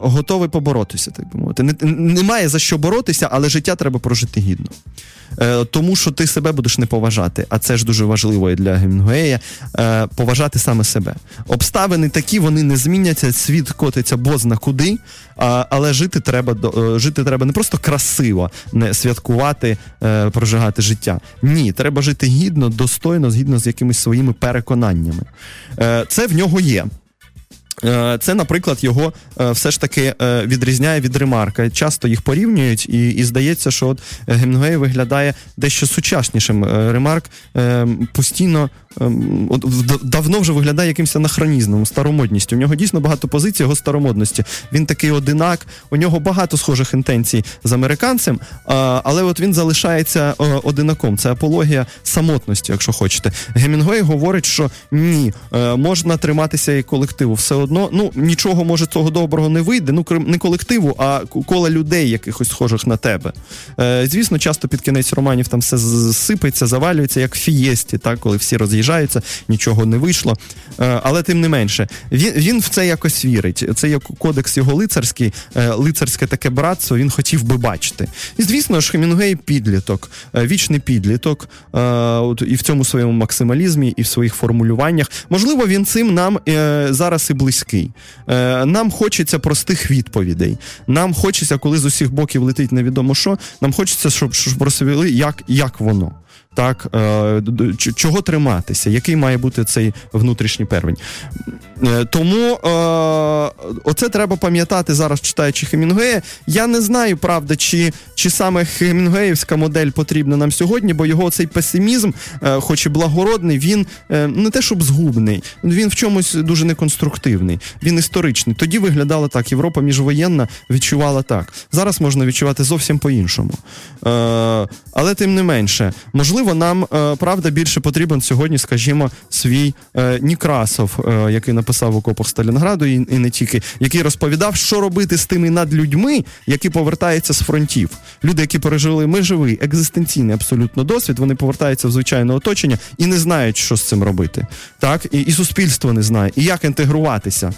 Speaker 2: готовий поборотися, так би мовити. Немає за що боротися, але життя треба прожити гідно. Е, Тому що ти себе будеш не поважати, а це ж дуже важливо і для Гемінгуея, е, поважати саме себе. Обставини такі, вони не зміняться, світ котиться бозна куди, а, але жити треба е, жити треба не просто красиво, не святкувати, е, прожигати життя. Ні, треба жити гідно, достойно, згідно з якимись своїми переконаннями. Е, Це в нього є. Е, це, наприклад, його е, все ж таки е, відрізняє від ремарка. Часто їх порівнюють, і і здається, що от Гемінгуей виглядає дещо сучаснішим. Ремарк постійно Ем, от давно вже виглядає якимось анахронізмом, старомодністю. У нього дійсно багато позицій його старомодності. Він такий одинак, у нього багато схожих інтенцій з американцем, але от він залишається одинаком. Це апологія самотності, якщо хочете. Гемінгуей говорить, що ні, е, можна триматися і колективу. Все одно, ну нічого може цього доброго не вийде. Ну не колективу, а кола людей, якихось схожих на тебе. Е, звісно, часто під кінець романів там все сипеться, завалюється, як в фієсті, так коли всі роз'їжджають роз'їжджаються, нічого не вийшло. Е, але тим не менше, він він в це якось вірить. Це як кодекс його лицарський, е, лицарське таке братство. Він хотів би бачити. І звісно ж, Хемінгуей підліток, е, вічний підліток, от і в цьому своєму максималізмі, і в своїх формулюваннях. Можливо, він цим нам зараз і близький. Нам хочеться простих відповідей. Нам хочеться, коли з усіх боків летить невідомо що. Нам хочеться, щоб щоб розповіли, як, як воно так е, чого триматися, який має бути цей внутрішній первень. Е, тому е, оце треба пам'ятати зараз, читаючи Хемінгуея. Я не знаю, правда, чи чи саме Хемінгуеївська модель потрібна нам сьогодні, бо його цей песимізм, хоч і благородний, він не те, щоб згубний, він в чомусь дуже неконструктивний, він історичний. Тоді виглядала так. Європа міжвоєнна відчувала так. Зараз можна відчувати зовсім по-іншому. Але тим не менше, можливо можливо, нам е, правда більше потрібен сьогодні, скажімо, свій е, Нікрасов, е, який написав у окопах Сталінграду, і, не тільки, який розповідав, що робити з тими надлюдьми, які повертаються з фронтів. Люди, які пережили межовий, екзистенційний абсолютно досвід, вони повертаються в звичайне оточення і не знають, що з цим робити. Так, і, і суспільство не знає, і як інтегруватися.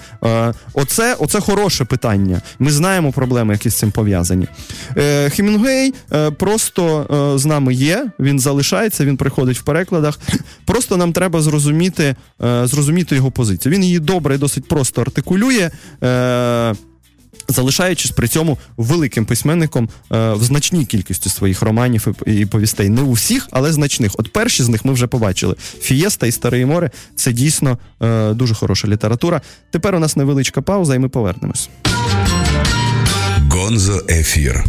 Speaker 2: Оце оце хороше питання. Ми знаємо проблеми, які з цим пов'язані. Хемінгуей е, просто з нами є. Він залишає залишається, він приходить в перекладах. Просто нам треба зрозуміти е, зрозуміти його позицію. Він її добре і досить просто артикулює. Е, залишаючись при цьому великим письменником е, в значній кількості своїх романів і, і повістей. Не у всіх, але значних. От перші з них ми вже побачили. Фієста і Старе море це дійсно е, дуже хороша література. Тепер у нас невеличка пауза, і ми повернемось.
Speaker 3: Гонзо Ефір.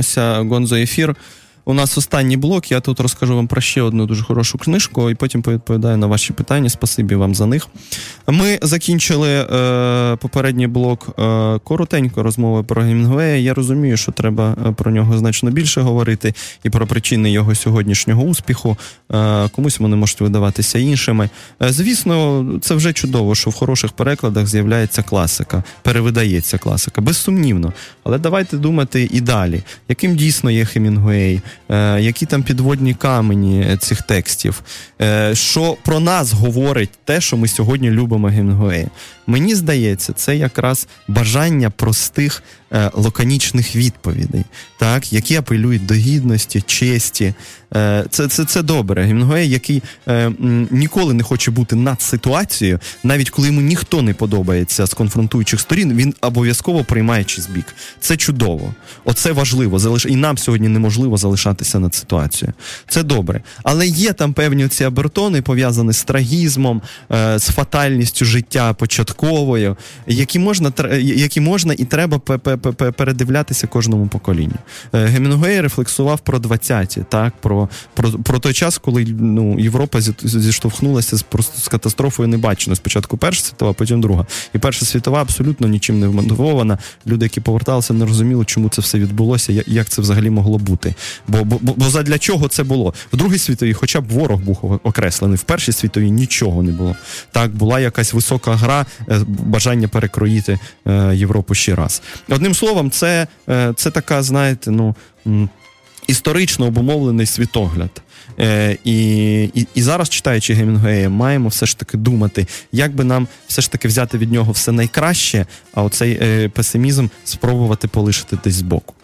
Speaker 2: Повертаємося. Гонзо ефір. У нас останній блок. Я тут розкажу вам про ще одну дуже хорошу книжку, і потім відповідаю на ваші питання. Спасибі вам за них. Ми закінчили е, попередній блок е, коротенько розмови про Гемінгуея. Я розумію, що треба е, про нього значно більше говорити і про причини його сьогоднішнього успіху. Е, комусь вони можуть видаватися іншими. Е, звісно, це вже чудово, що в хороших перекладах з'являється класика, перевидається класика, безсумнівно. Але давайте думати і далі, яким дійсно є Хемінгуей, які там підводні камені цих текстів, е, що про нас говорить те, що ми сьогодні любимо Гемінгуея. Мені здається, це якраз бажання простих е, відповідей, так, які апелюють до гідності, честі. Е, це, це, це добре. Гемінгуей, який е, ніколи не хоче бути над ситуацією, навіть коли йому ніхто не подобається з конфронтуючих сторін, він обов'язково приймає чийсь бік. Це чудово. Оце важливо. Залиш... І нам сьогодні неможливо залишатися над ситуацією. Це добре. Але є там певні ці обертони, пов'язані з трагізмом, е, з фатальністю життя початковою, які можна, які можна і треба передивлятися кожному поколінню. Е, Гемінгуей рефлексував про 20-ті, так, про про, про той час, коли ну, Європа зіштовхнулася з просто з катастрофою небаченою. Спочатку Перша світова, потім друга. І Перша світова абсолютно нічим не вмотивована. Люди, які поверталися, не розуміли, чому це все відбулося, як це взагалі могло бути. Бо бо, бо задля чого це було? В Другій світовій, хоча б ворог був окреслений, в першій світовій нічого не було. Так, була якась висока гра, е, бажання перекроїти е, Європу ще раз. Одним словом, це, е, це така, знаєте, ну. Історично обумовлений світогляд. Е, І і, і зараз, читаючи Гемінгуея, маємо все ж таки думати, як би нам все ж таки взяти від нього все найкраще, а оцей е, песимізм спробувати полишити десь збоку.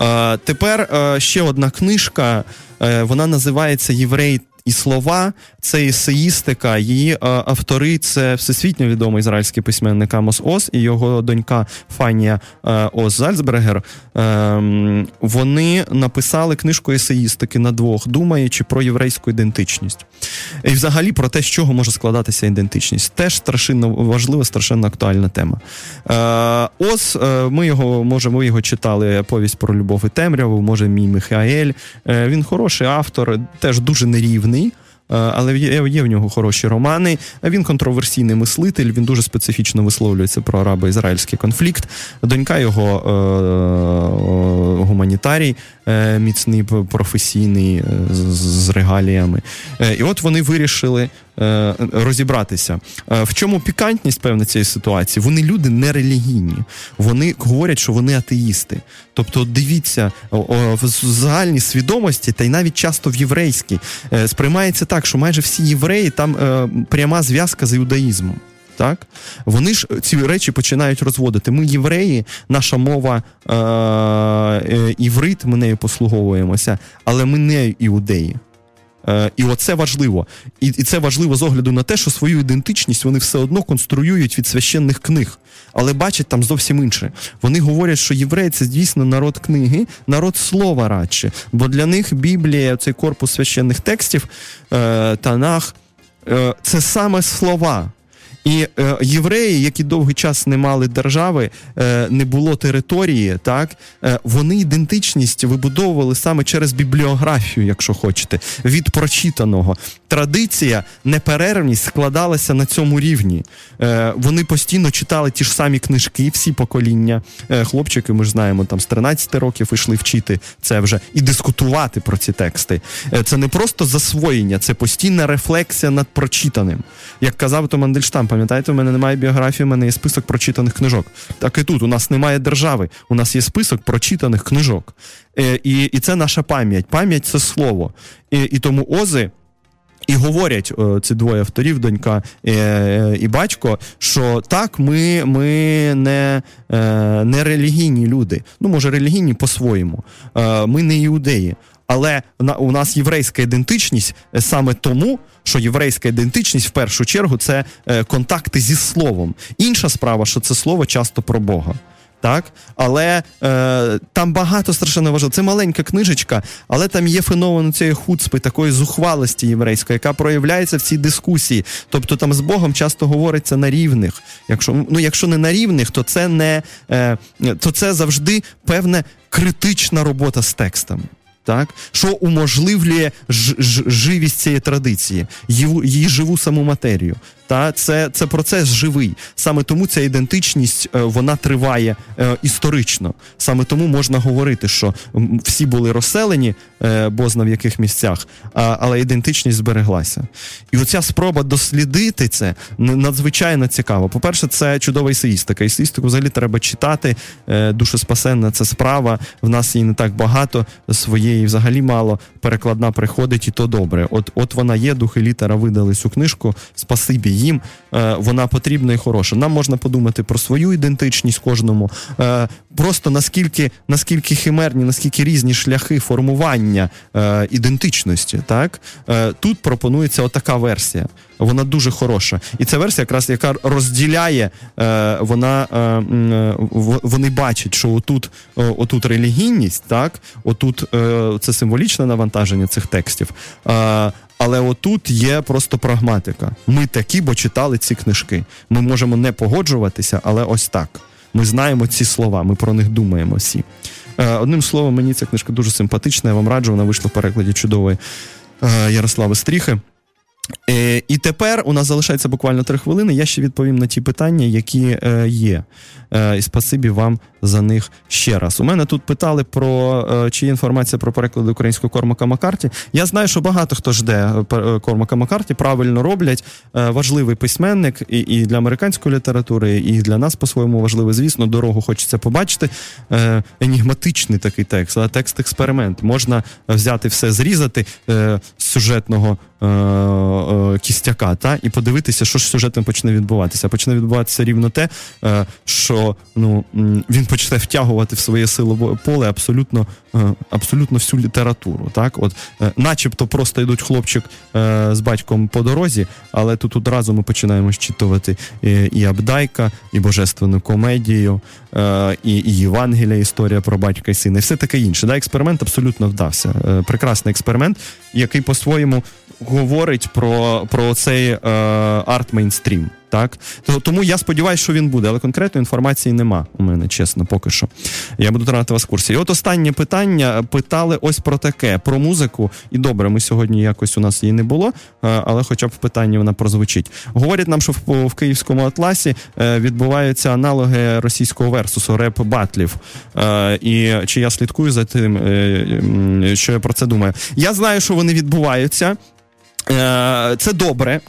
Speaker 2: Е, Тепер е, ще одна книжка, е, вона називається Єврей і слова, це есеїстика, її е, автори це всесвітньо відомий ізраїльський письменник Амос Ос і його донька Фанія е, Ос Зальцбергер. Ем, вони написали книжку есеїстики на двох, думаючи про єврейську ідентичність. І взагалі про те, з чого може складатися ідентичність. Теж страшенно важлива, страшенно актуальна тема. Е, Ос, ми його може, ми його читали повість про любов і темряву, може, мій Михаель. Він хороший автор, теж дуже нерівний складний. Е, але є, в нього хороші романи. Він контроверсійний мислитель, він дуже специфічно висловлюється про арабо-ізраїльський конфлікт. Донька його е, гуманітарій, е, міцний професійний з, регаліями. І от вони вирішили розібратися. Е, в чому пікантність певна цієї ситуації? Вони люди нерелігійні. Вони говорять, що вони атеїсти. Тобто, дивіться, в загальній свідомості, та й навіть часто в єврейській, е, сприймається так, що майже всі євреї там пряма зв'язка з юдаїзмом. Так, вони ж ці речі починають розводити. Ми євреї, наша мова е- е- іврит, ми нею послуговуємося, але ми не іудеї. Е, і оце важливо. І і це важливо з огляду на те, що свою ідентичність вони все одно конструюють від священних книг, але бачать там зовсім інше. Вони говорять, що євреї це дійсно народ книги, народ слова радше. Бо для них Біблія, цей корпус священних текстів, е, Танах, е, це саме слова. І е, євреї, які довгий час не мали держави, е, не було території, так е, вони ідентичність вибудовували саме через бібліографію, якщо хочете, від прочитаного. Традиція, неперервність складалася на цьому рівні. Е, Вони постійно читали ті ж самі книжки, всі покоління. Е, хлопчики, ми ж знаємо, там з 13 років йшли вчити це вже і дискутувати про ці тексти. Е, це не просто засвоєння, це постійна рефлексія над прочитаним. Як казав то Мандельштам, Пам'ятаєте, у мене немає біографії, у мене є список прочитаних книжок. Так і тут у нас немає держави, у нас є список прочитаних книжок. Е, і і це наша пам'ять. Пам'ять це слово. І, І тому ози. І говорять о, ці двоє авторів, донька е, е, і батько, що так, ми ми не е, не релігійні люди. Ну, може, релігійні по-своєму. Е, ми не іудеї. Але у нас єврейська ідентичність е, саме тому, що єврейська ідентичність в першу чергу це е, контакти зі словом. Інша справа, що це слово часто про Бога. Так, але е, там багато страшенно важливо. Це маленька книжечка, але там є феномен цієї хуцпи, такої зухвалості єврейської, яка проявляється в цій дискусії. Тобто там з Богом часто говориться на рівних. Якщо ну, якщо не на рівних, то це не е, то це завжди певна критична робота з текстами так що уможливлює ж, ж, живість цієї традиції, її, живу саму матерію. Та це це процес живий. Саме тому ця ідентичність е, вона триває е, історично. Саме тому можна говорити, що всі були розселені, е, бозна в яких місцях, а, але ідентичність збереглася. І оця спроба дослідити це надзвичайно цікаво. По-перше, це чудова есеїстика. Есеїстику взагалі треба читати. Е, Душеспасенна це справа. В нас її не так багато, своєї взагалі мало. Перекладна приходить, і то добре. От, От вона є, духи літера видали цю книжку. Спасибі їм е, вона потрібна і хороша. Нам можна подумати про свою ідентичність кожному, е, просто наскільки наскільки химерні, наскільки різні шляхи формування е, ідентичності. Так Тут пропонується отака версія. Вона дуже хороша. І ця версія, якраз яка розділяє, вона вони бачать, що отут отут релігійність, так, отут це символічне навантаження цих текстів. Але отут є просто прагматика. Ми такі, бо читали ці книжки. Ми можемо не погоджуватися, але ось так. Ми знаємо ці слова, ми про них думаємо всі. Е, Одним словом, мені ця книжка дуже симпатична. Я вам раджу, вона вийшла в перекладі чудової е, Ярослави Стріхи. Е, і тепер у нас залишається буквально три хвилини. Я ще відповім на ті питання, які е, є. Е, і спасибі вам за них ще раз. У мене тут питали про е, чи є інформація про переклади українського Кормака Макарті. Я знаю, що багато хто жде е, е, Кормака Макарті, правильно роблять. Е, важливий письменник і, і для американської літератури, і для нас по-своєму важливий. Звісно, дорогу хочеться побачити. Е, енігматичний такий текст, а текст експеримент. Можна взяти все, зрізати е, з сюжетного е, е, кістяка, та і подивитися, що ж сюжетом почне відбуватися. Почне відбуватися рівно те, е, що ну він почне втягувати в своє силове поле абсолютно, абсолютно всю літературу. Так, от, начебто, просто йдуть хлопчик з батьком по дорозі, але тут одразу ми починаємо щитувати і, Абдайка, і божественну комедію, і, і Євангелія, історія про батька і сина, і все таке інше. Да, експеримент абсолютно вдався. Прекрасний експеримент, який по-своєму говорить про, про цей е, арт мейнстрім. Так, тому я сподіваюся, що він буде, але конкретної інформації нема у мене, чесно, поки що. Я буду тримати вас в курсі. І от останнє питання питали ось про таке: про музику. І добре, ми сьогодні якось у нас її не було, е, але хоча б в питанні вона прозвучить. Говорять нам, що в, в київському атласі е, відбуваються аналоги російського версусу, реп батлів. Е, І чи я слідкую за тим, що я про це думаю? Я знаю, що вони відбуваються. Е, Це добре.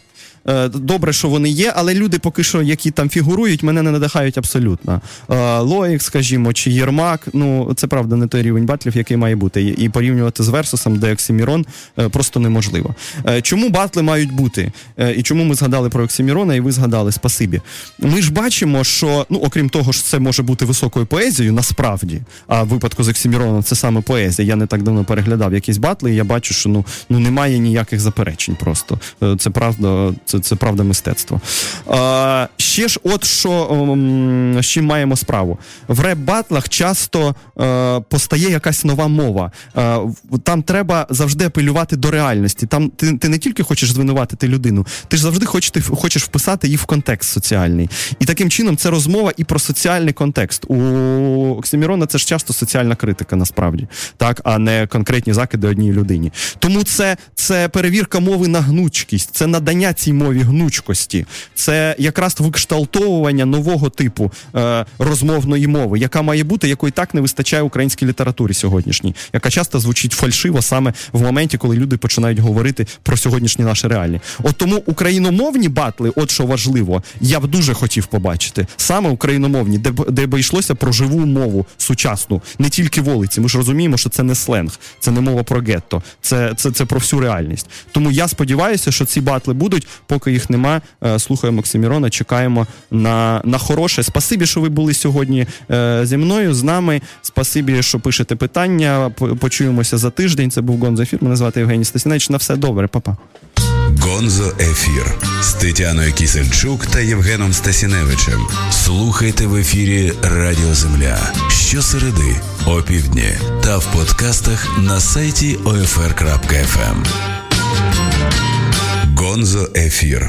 Speaker 2: Е, Добре, що вони є, але люди поки що, які там фігурують, мене не надихають абсолютно. Е, Лоїк, скажімо, чи Єрмак, ну це правда не той рівень батлів, який має бути. І порівнювати з Версусом, де Оксимірон е, просто неможливо. Чому батли мають бути? І чому ми згадали про Оксимірона, і ви згадали спасибі? Ми ж бачимо, що ну, окрім того, що це може бути високою поезією, насправді, а в випадку з Оксиміроном це саме поезія. Я не так давно переглядав якісь батли, і я бачу, що ну, ну немає ніяких заперечень просто. Це правда, це, це правда мистецтво. А, ще ж, от що ем, з чим маємо справу. В реп-батлах часто е, постає якась нова мова. Е, там треба завжди апелювати до реальності. Там ти, ти не тільки хочеш звинуватити людину, ти ж завжди хочеш, хочеш вписати її в контекст соціальний. І таким чином це розмова і про соціальний контекст. У Оксимірона це ж часто соціальна критика, насправді, так, а не конкретні закиди одній людині. Тому це, це перевірка мови на гнучкість, це надання цій мові гнучкості, це якраз викшталтовування нового типу е, розмовної мови, яка має бути, якої так не вистачає українській літературі сьогоднішній, яка часто звучить фальшиво саме в моменті, коли люди починають говорити про сьогоднішні наші реалії. От тому україномовні батли, от що важливо, я б дуже хотів побачити саме україномовні, де б де би йшлося про живу мову сучасну, не тільки вулиці. Ми ж розуміємо, що це не сленг, це не мова про гетто, це, це, це про всю реальність. Тому я сподіваюся, що ці батли будуть, поки їх нема. е, Слухаємо Оксимірона, чекаємо на, на хороше. Спасибі, що ви були сьогодні е, зі мною, з нами. Спасибі, що пишете питання. Почуємося за тиждень. Це був Гонзо Ефір. Мене звати Євгеній Стасіневич. На все добре, Па-па.
Speaker 3: Гонзо Ефір з Тетяною Кісельчук та Євгеном Стасіневичем. Слухайте в ефірі Радіо Земля щосереди опівдні та в подкастах на сайті OFR.FM. Гонзо Ефір.